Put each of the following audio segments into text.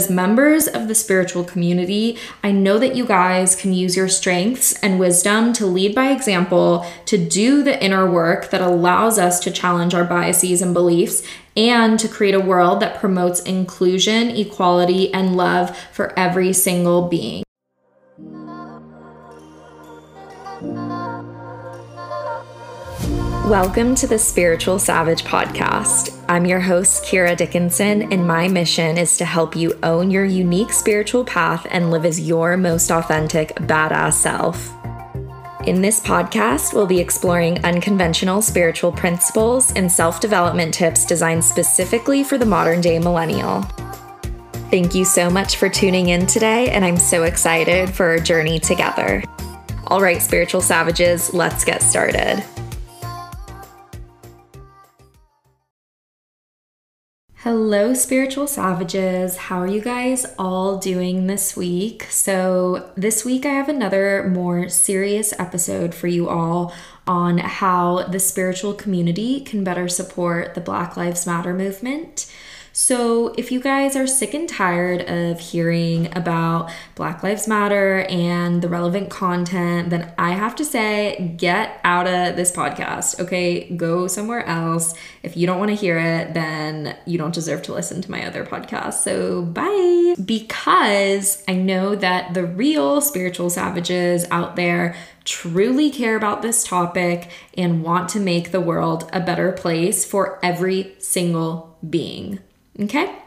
As members of the spiritual community, I know that you guys can use your strengths and wisdom to lead by example, to do the inner work that allows us to challenge our biases and beliefs, and to create a world that promotes inclusion, equality, and love for every single being. Welcome to the Spiritual Savage podcast. I'm your host, Kira Dickinson, and my mission is to help you own your unique spiritual path and live as your most authentic, badass self. In this podcast, we'll be exploring unconventional spiritual principles and self development tips designed specifically for the modern day millennial. Thank you so much for tuning in today, and I'm so excited for our journey together. All right, spiritual savages, let's get started. Hello, spiritual savages. How are you guys all doing this week? So, this week I have another more serious episode for you all on how the spiritual community can better support the Black Lives Matter movement. So, if you guys are sick and tired of hearing about Black Lives Matter and the relevant content, then I have to say, get out of this podcast, okay? Go somewhere else. If you don't want to hear it, then you don't deserve to listen to my other podcast. So, bye. Because I know that the real spiritual savages out there truly care about this topic and want to make the world a better place for every single being. Okay?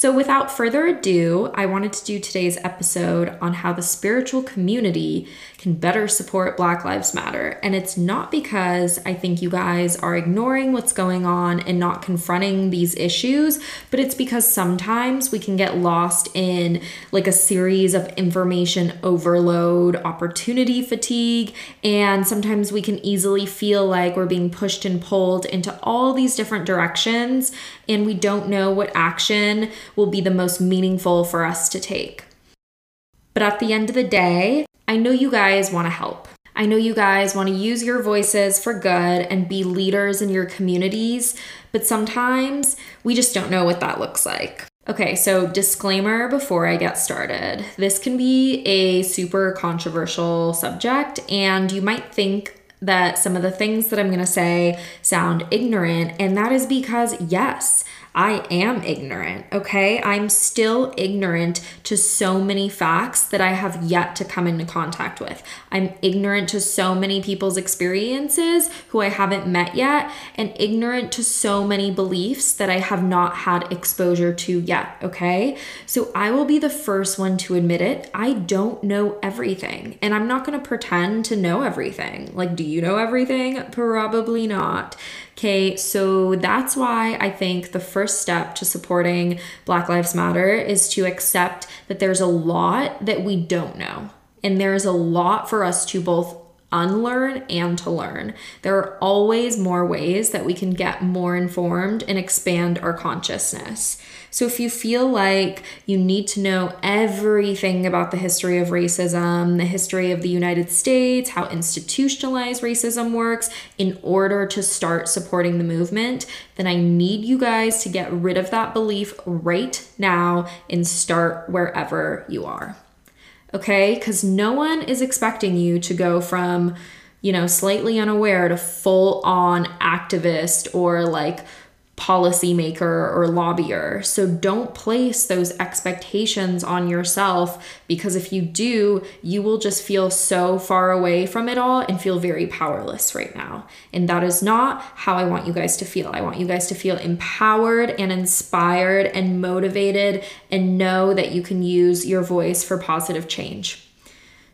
So, without further ado, I wanted to do today's episode on how the spiritual community can better support Black Lives Matter. And it's not because I think you guys are ignoring what's going on and not confronting these issues, but it's because sometimes we can get lost in like a series of information overload, opportunity fatigue, and sometimes we can easily feel like we're being pushed and pulled into all these different directions and we don't know what action will be the most meaningful for us to take. But at the end of the day, I know you guys want to help. I know you guys want to use your voices for good and be leaders in your communities, but sometimes we just don't know what that looks like. Okay, so disclaimer before I get started. This can be a super controversial subject, and you might think that some of the things that I'm to say sound ignorant, and that is because, yes, I am ignorant, okay? I'm still ignorant to so many facts that I have yet to come into contact with. I'm ignorant to so many people's experiences who I haven't met yet, and ignorant to so many beliefs that I have not had exposure to yet, okay? So I will be the first one to admit it. I don't know everything, and I'm not gonna pretend to know everything. Like, do you know everything? Probably not. Okay, so that's why I think the first step to supporting Black Lives Matter is to accept that there's a lot that we don't know. And there's a lot for us to both unlearn and to learn. There are always more ways that we can get more informed and expand our consciousness. So if you feel like you need to know everything about the history of racism, the history of the United States, how institutionalized racism works in order to start supporting the movement, then I need you guys to get rid of that belief right now and start wherever you are okay? Because no one is expecting you to go from, you know, slightly unaware to full on activist or like policymaker or lobbyer. So don't place those expectations on yourself because if you do, you will just feel so far away from it all and feel very powerless right now. And that is not how I want you guys to feel. I want you guys to feel empowered and inspired and motivated and know that you can use your voice for positive change.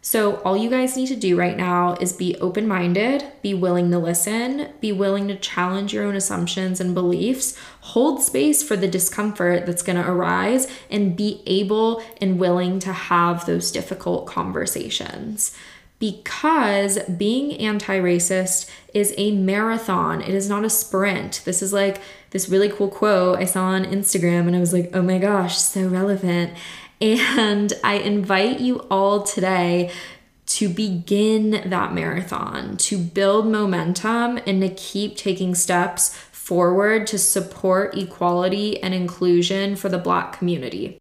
So, all you guys need to do right now is be open minded, be willing to listen, be willing to challenge your own assumptions and beliefs, hold space for the discomfort that's going to arise, and be able and willing to have those difficult conversations. Because being anti racist is a marathon, it is not a sprint. This is like this really cool quote I saw on Instagram, and I was like, oh my gosh, so relevant. And I invite you all today to begin that marathon, to build momentum, and to keep taking steps forward to support equality and inclusion for the Black community.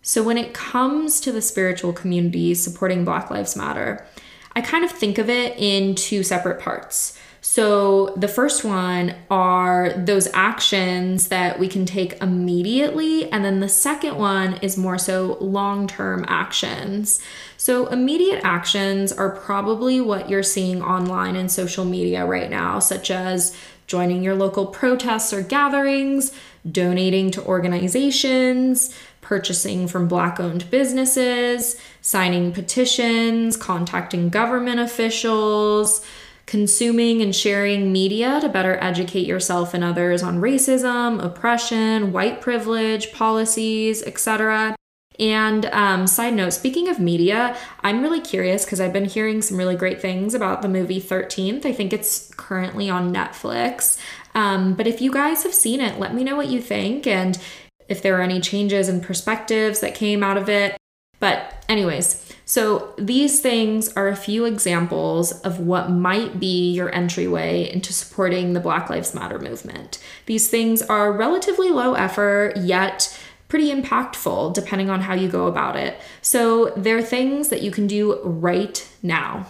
So, when it comes to the spiritual community supporting Black Lives Matter, I kind of think of it in two separate parts. So, the first one are those actions that we can take immediately. And then the second one is more so long term actions. So, immediate actions are probably what you're seeing online and social media right now, such as joining your local protests or gatherings, donating to organizations, purchasing from Black owned businesses, signing petitions, contacting government officials consuming and sharing media to better educate yourself and others on racism, oppression, white privilege, policies, etc. And um, side note, speaking of media, I'm really curious because I've been hearing some really great things about the movie 13th. I think it's currently on Netflix. Um, but if you guys have seen it, let me know what you think and if there are any changes and perspectives that came out of it. But, anyways, so, these things are a few examples of what might be your entryway into supporting the Black Lives Matter movement. These things are relatively low effort, yet pretty impactful depending on how you go about it. So, they're things that you can do right now.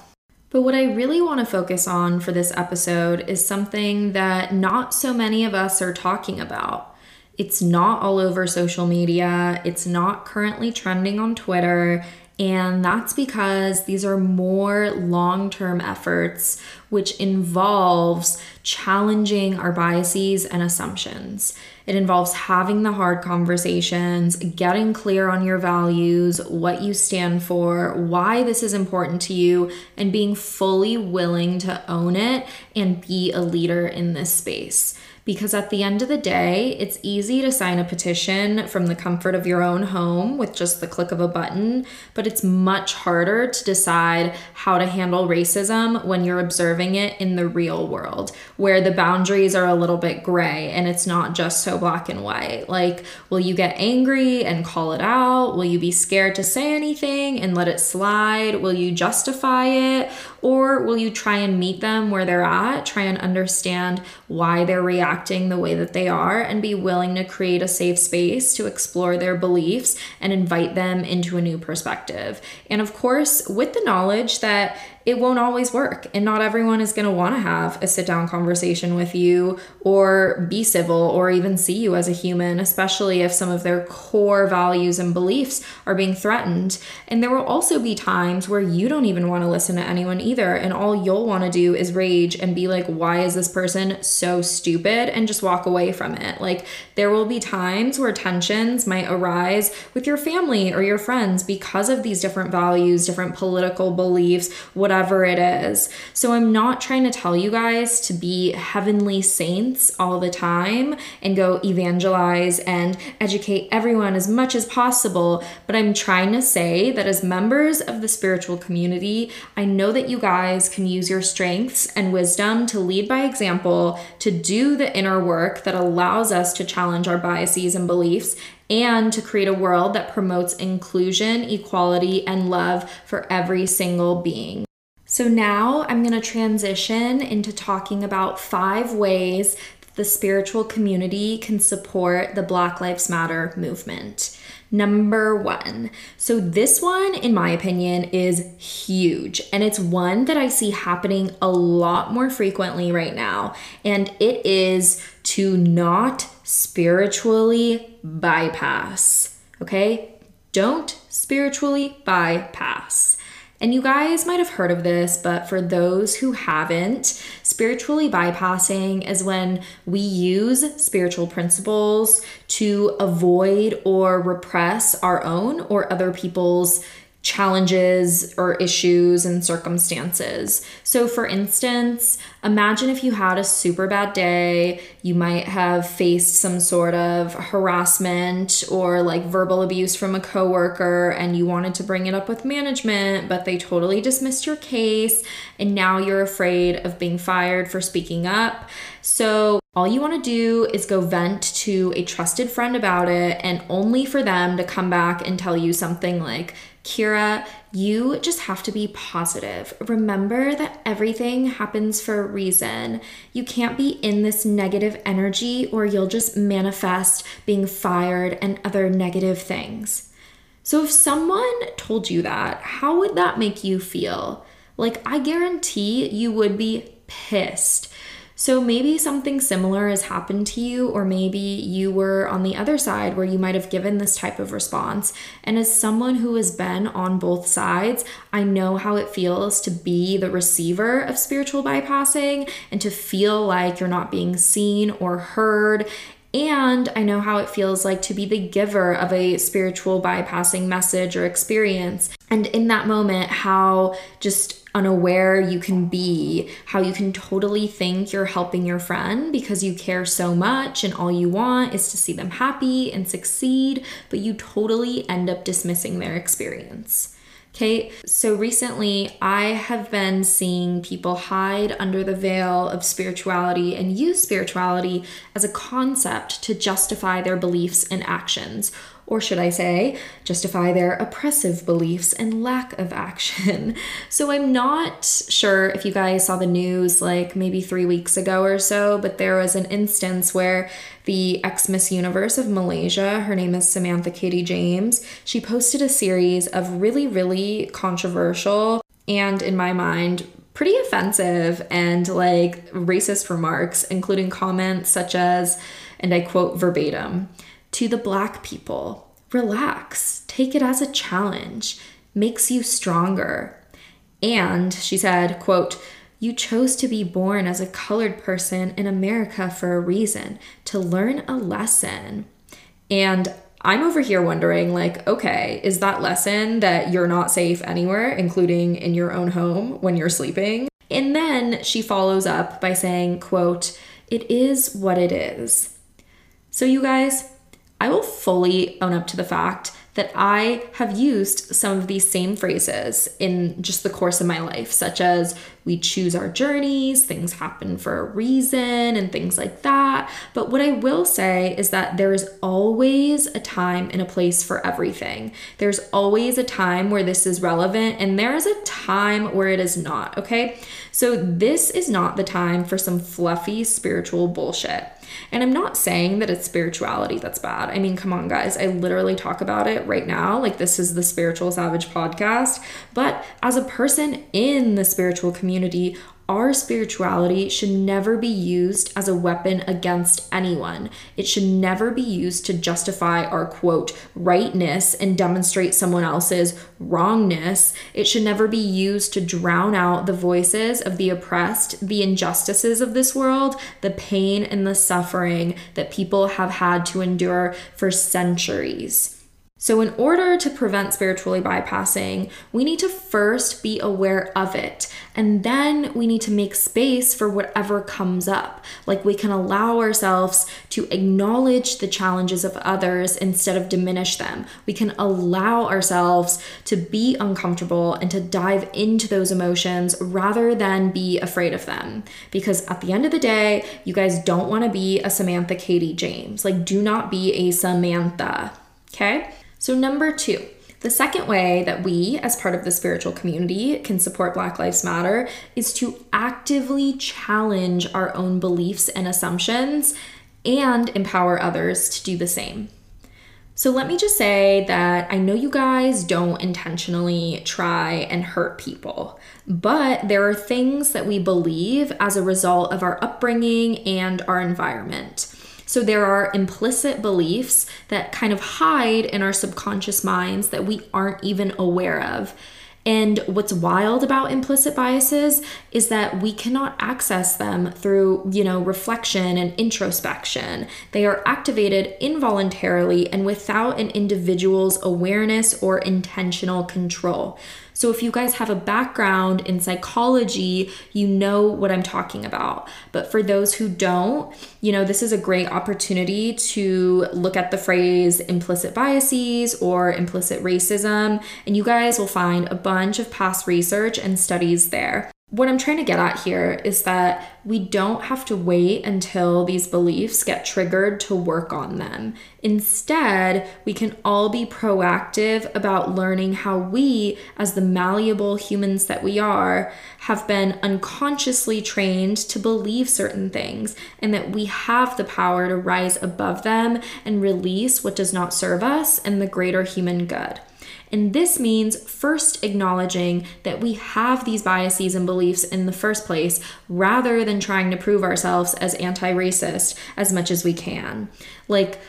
But what I really want to focus on for this episode is something that not so many of us are talking about. It's not all over social media, it's not currently trending on Twitter, and that's because these are more long term efforts, which involves challenging our biases and assumptions. It involves having the hard conversations, getting clear on your values, what you stand for, why this is important to you, and being fully willing to own it and be a leader in this space because at the end of the day, it's easy to sign a petition from the comfort of your own home with just the click of a button, but it's much harder to decide how to handle racism when you're observing it in the real world, where the boundaries are a little bit gray and it's not just so black and white. Like, will you get angry and call it out? Will you be scared to say anything and let it slide? Will you justify it? Or will you try and meet them where they're at, try and understand why they're reacting the way that they are, and be willing to create a safe space to explore their beliefs and invite them into a new perspective? And of course, with the knowledge that it won't always work. And not everyone is going to want to have a sit down conversation with you or be civil or even see you as a human, especially if some of their core values and beliefs are being threatened. And there will also be times where you don't even want to listen to anyone either. And all you'll want to do is rage and be like, why is this person so stupid? And just walk away from it. Like, there will be times where tensions might arise with your family or your friends because of these different values, different political beliefs, whatever whatever it is. So I'm not trying to tell you guys to be heavenly saints all the time and go evangelize and educate everyone as much as possible, but I'm trying to say that as members of the spiritual community, I know that you guys can use your strengths and wisdom to lead by example, to do the inner work that allows us to challenge our biases and beliefs and to create a world that promotes inclusion, equality, and love for every single being. So now I'm going to transition into talking about five ways the spiritual community can support the Black Lives Matter movement. Number one. So, this one, in my opinion, is huge. And it's one that I see happening a lot more frequently right now. And it is to not spiritually bypass. Okay? Don't spiritually bypass. And you guys might have heard of this, but for those who haven't, spiritually bypassing is when we use spiritual principles to avoid or repress our own or other people's challenges or issues and circumstances. So, for instance, imagine if you had a super bad day, you might have faced some sort of harassment or like verbal abuse from a coworker, and you wanted to bring it up with management, but they totally dismissed your case, and now you're afraid of being fired for speaking up. So, all you want to do is go vent to a trusted friend about it, and only for them to come back and tell you something like, Kira, you just have to be positive. Remember that everything happens for a reason. You can't be in this negative energy or you'll just manifest being fired and other negative things. So if someone told you that, how would that make you feel? Like, I guarantee you would be pissed. So maybe something similar has happened to you, or maybe you were on the other side where you might have given this type of response. And as someone who has been on both sides, I know how it feels to be the receiver of spiritual bypassing and to feel like you're not being seen or heard. And I know how it feels like to be the giver of a spiritual bypassing message or experience. And in that moment, how just unaware you can be, how you can totally think you're helping your friend because you care so much and all you want is to see them happy and succeed, but you totally end up dismissing their experience. Okay, so recently I have been seeing people hide under the veil of spirituality and use spirituality as a concept to justify their beliefs and actions or should I say, justify their oppressive beliefs and lack of action. So I'm not sure if you guys saw the news like maybe three weeks ago or so, but there was an instance where the ex Miss Universe of Malaysia, her name is Samantha Katie James, she posted a series of really, really controversial and, in my mind, pretty offensive and like racist remarks, including comments such as, and I quote verbatim, to the black people. Relax, take it as a challenge, makes you stronger. And she said, quote, you chose to be born as a colored person in America for a reason, to learn a lesson. And I'm over here wondering, like, okay, is that lesson that you're not safe anywhere, including in your own home when you're sleeping? And then she follows up by saying, quote, it is what it is. So, you guys, I will fully own up to the fact that I have used some of these same phrases in just the course of my life, such as we choose our journeys, things happen for a reason, and things like that. But what I will say is that there is always a time and a place for everything. There's always a time where this is relevant, and there is a time where it is not, okay? So this is not the time for some fluffy spiritual bullshit. And I'm not saying that it's spirituality that's bad. I mean, come on, guys. I literally talk about it right now. Like, this is the Spiritual Savage podcast. But as a person in the spiritual community, our spirituality should never be used as a weapon against anyone. It should never be used to justify our quote rightness and demonstrate someone else's wrongness. It should never be used to drown out the voices of the oppressed, the injustices of this world, the pain and the suffering that people have had to endure for centuries. So, in order to prevent spiritually bypassing, we need to first be aware of it. And then we need to make space for whatever comes up. Like we can allow ourselves to acknowledge the challenges of others instead of diminish them. We can allow ourselves to be uncomfortable and to dive into those emotions rather than be afraid of them. Because at the end of the day, you guys don't want to be a Samantha Katie James. Like, do not be a Samantha. Okay? So, number two, the second way that we, as part of the spiritual community, can support Black Lives Matter is to actively challenge our own beliefs and assumptions and empower others to do the same. So, let me just say that I know you guys don't intentionally try and hurt people, but there are things that we believe as a result of our upbringing and our environment. So there are implicit beliefs that kind of hide in our subconscious minds that we aren't even aware of. And what's wild about implicit biases is that we cannot access them through, you know, reflection and introspection. They are activated involuntarily and without an individual's awareness or intentional control. So, if you guys have a background in psychology, you know what I'm talking about. But for those who don't, you know, this is a great opportunity to look at the phrase implicit biases or implicit racism, and you guys will find a bunch of past research and studies there what I'm trying to get at here is that we don't have to wait until these beliefs get triggered to work on them. Instead, we can all be proactive about learning how we, as the malleable humans that we are, have been unconsciously trained to believe certain things and that we have the power to rise above them and release what does not serve us and the greater human good. And this means first acknowledging that we have these biases and beliefs in the first place rather than trying to prove ourselves as anti racist as much as we can. Like,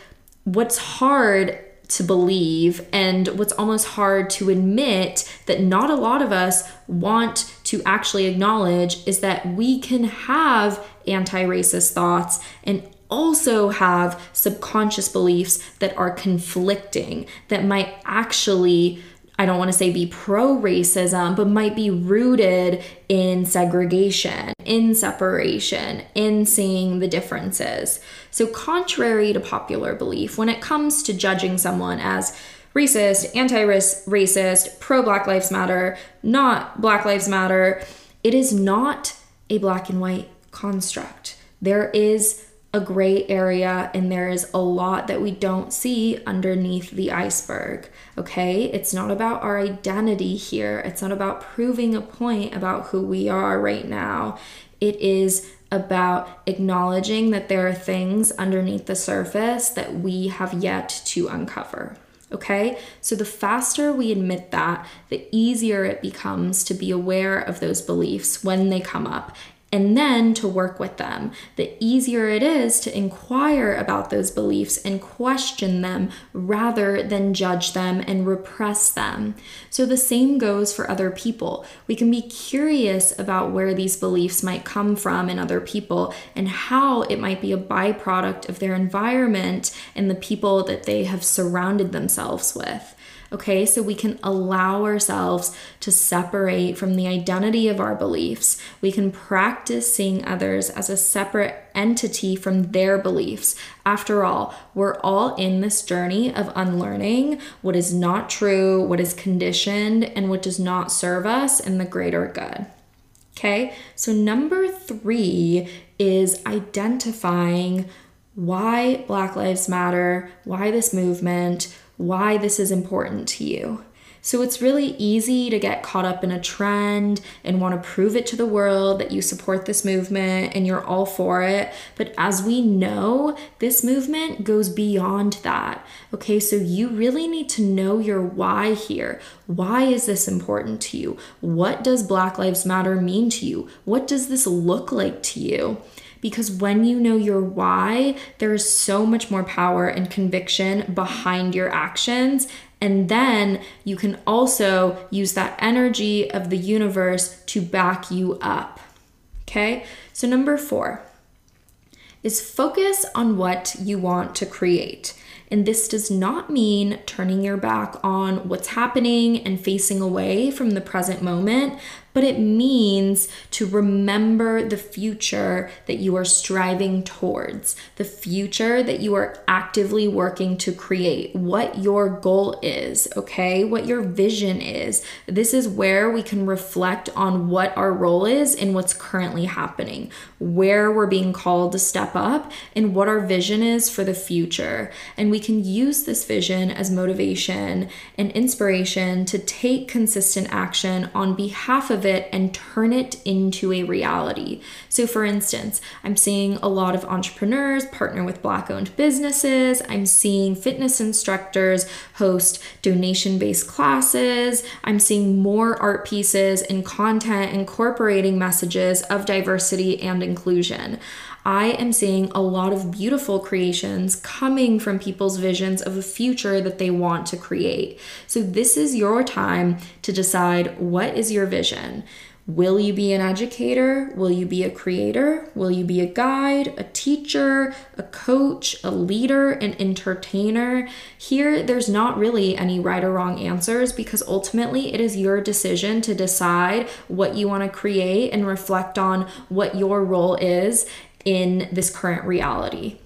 what's hard to believe and what's almost hard to admit that not a lot of us want to actually acknowledge is that we can have anti racist thoughts and also have subconscious beliefs that are conflicting, that might actually, I don't want to say be pro racism, but might be rooted in segregation, in separation, in seeing the differences. So, contrary to popular belief, when it comes to judging someone as racist, anti racist, pro Black Lives Matter, not Black Lives Matter, it is not a black and white construct. There is a gray area and there is a lot that we don't see underneath the iceberg. Okay? It's not about our identity here. It's not about proving a point about who we are right now. It is about acknowledging that there are things underneath the surface that we have yet to uncover. Okay, so the faster we admit that, the easier it becomes to be aware of those beliefs when they come up and then to work with them. The easier it is to inquire about those beliefs and question them rather than judge them and repress them. So the same goes for other people. We can be curious about where these beliefs might come from in other people and how it might be a byproduct of their environment and the people that they have surrounded themselves with. Okay, so we can allow ourselves to separate from the identity of our beliefs. We can practice seeing others as a separate entity from their beliefs. After all, we're all in this journey of unlearning what is not true, what is conditioned, and what does not serve us in the greater good. Okay, so number three is identifying why Black Lives Matter, why this movement why this is important to you. So it's really easy to get caught up in a trend and want to prove it to the world that you support this movement and you're all for it. But as we know, this movement goes beyond that. Okay, so you really need to know your why here. Why is this important to you? What does Black Lives Matter mean to you? What does this look like to you? Because when you know your why, there is so much more power and conviction behind your actions. And then you can also use that energy of the universe to back you up. Okay, so number four is focus on what you want to create. And this does not mean turning your back on what's happening and facing away from the present moment, but it means to remember the future that you are striving towards, the future that you are actively working to create, what your goal is, okay? What your vision is. This is where we can reflect on what our role is and what's currently happening, where we're being called to step up, and what our vision is for the future. And we can use this vision as motivation and inspiration to take consistent action on behalf it and turn it into a reality. So, for instance, I'm seeing a lot of entrepreneurs partner with Black owned businesses. I'm seeing fitness instructors host donation based classes. I'm seeing more art pieces and content incorporating messages of diversity and inclusion. I am seeing a lot of beautiful creations coming from people's visions of a future that they want to create. So, this is your time to decide what is your vision. Will you be an educator? Will you be a creator? Will you be a guide, a teacher, a coach, a leader, an entertainer? Here, there's not really any right or wrong answers because ultimately it is your decision to decide what you want to create and reflect on what your role is in this current reality.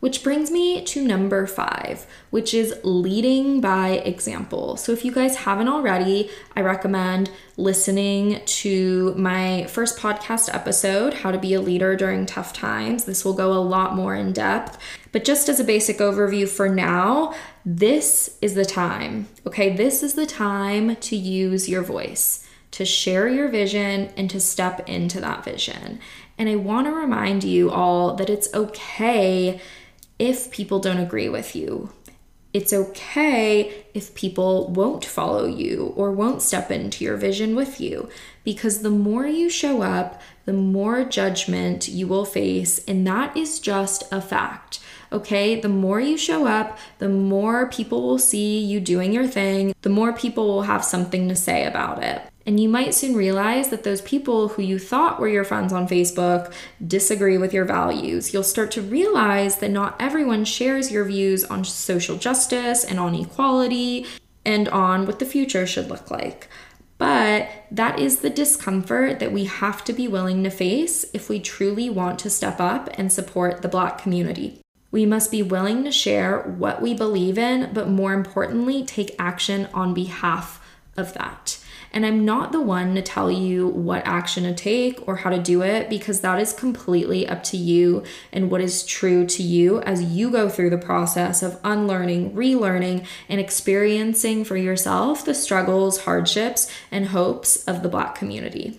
Which brings me to number five, which is leading by example. So, if you guys haven't already, I recommend listening to my first podcast episode, How to Be a Leader During Tough Times. This will go a lot more in depth. But just as a basic overview for now, this is the time, okay? This is the time to use your voice, to share your vision, and to step into that vision. And I want to remind you all that it's okay if people don't agree with you. It's okay if people won't follow you or won't step into your vision with you because the more you show up, the more judgment you will face, and that is just a fact. Okay, the more you show up, the more people will see you doing your thing, the more people will have something to say about it. And you might soon realize that those people who you thought were your friends on Facebook disagree with your values. You'll start to realize that not everyone shares your views on social justice and on equality and on what the future should look like. But that is the discomfort that we have to be willing to face if we truly want to step up and support the Black community. We must be willing to share what we believe in, but more importantly, take action on behalf of that. And I'm not the one to tell you what action to take or how to do it because that is completely up to you and what is true to you as you go through the process of unlearning, relearning, and experiencing for yourself the struggles, hardships, and hopes of the Black community.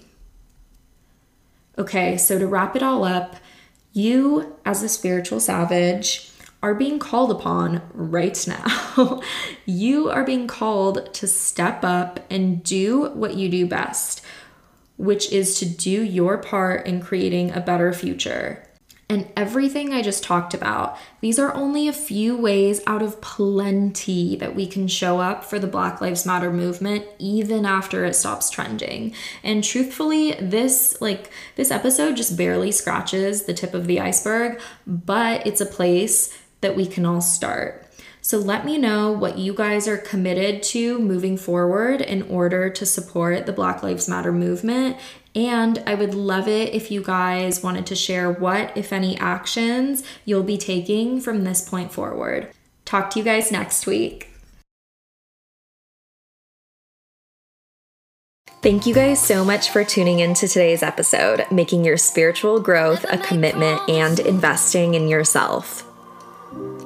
Okay, so to wrap it all up, you as a spiritual savage, are being called upon right now. you are being called to step up and do what you do best, which is to do your part in creating a better future. And everything I just talked about, these are only a few ways out of plenty that we can show up for the Black Lives Matter movement even after it stops trending. And truthfully, this like this episode just barely scratches the tip of the iceberg, but it's a place that we can all start. So let me know what you guys are committed to moving forward in order to support the Black Lives Matter movement. And I would love it if you guys wanted to share what, if any, actions you'll be taking from this point forward. Talk to you guys next week. Thank you guys so much for tuning in to today's episode, making your spiritual growth a commitment and investing in yourself.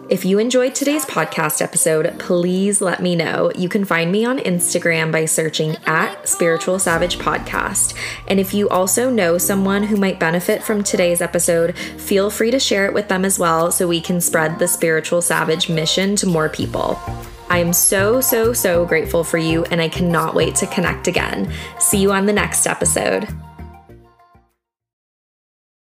If you enjoyed today's podcast episode, please let me know. You can find me on Instagram by searching at Spiritual Savage Podcast. And if you also know someone who might benefit from today's episode, feel free to share it with them as well so we can spread the Spiritual Savage mission to more people. I am so, so, so grateful for you, and I cannot wait to connect again. See you on the next episode.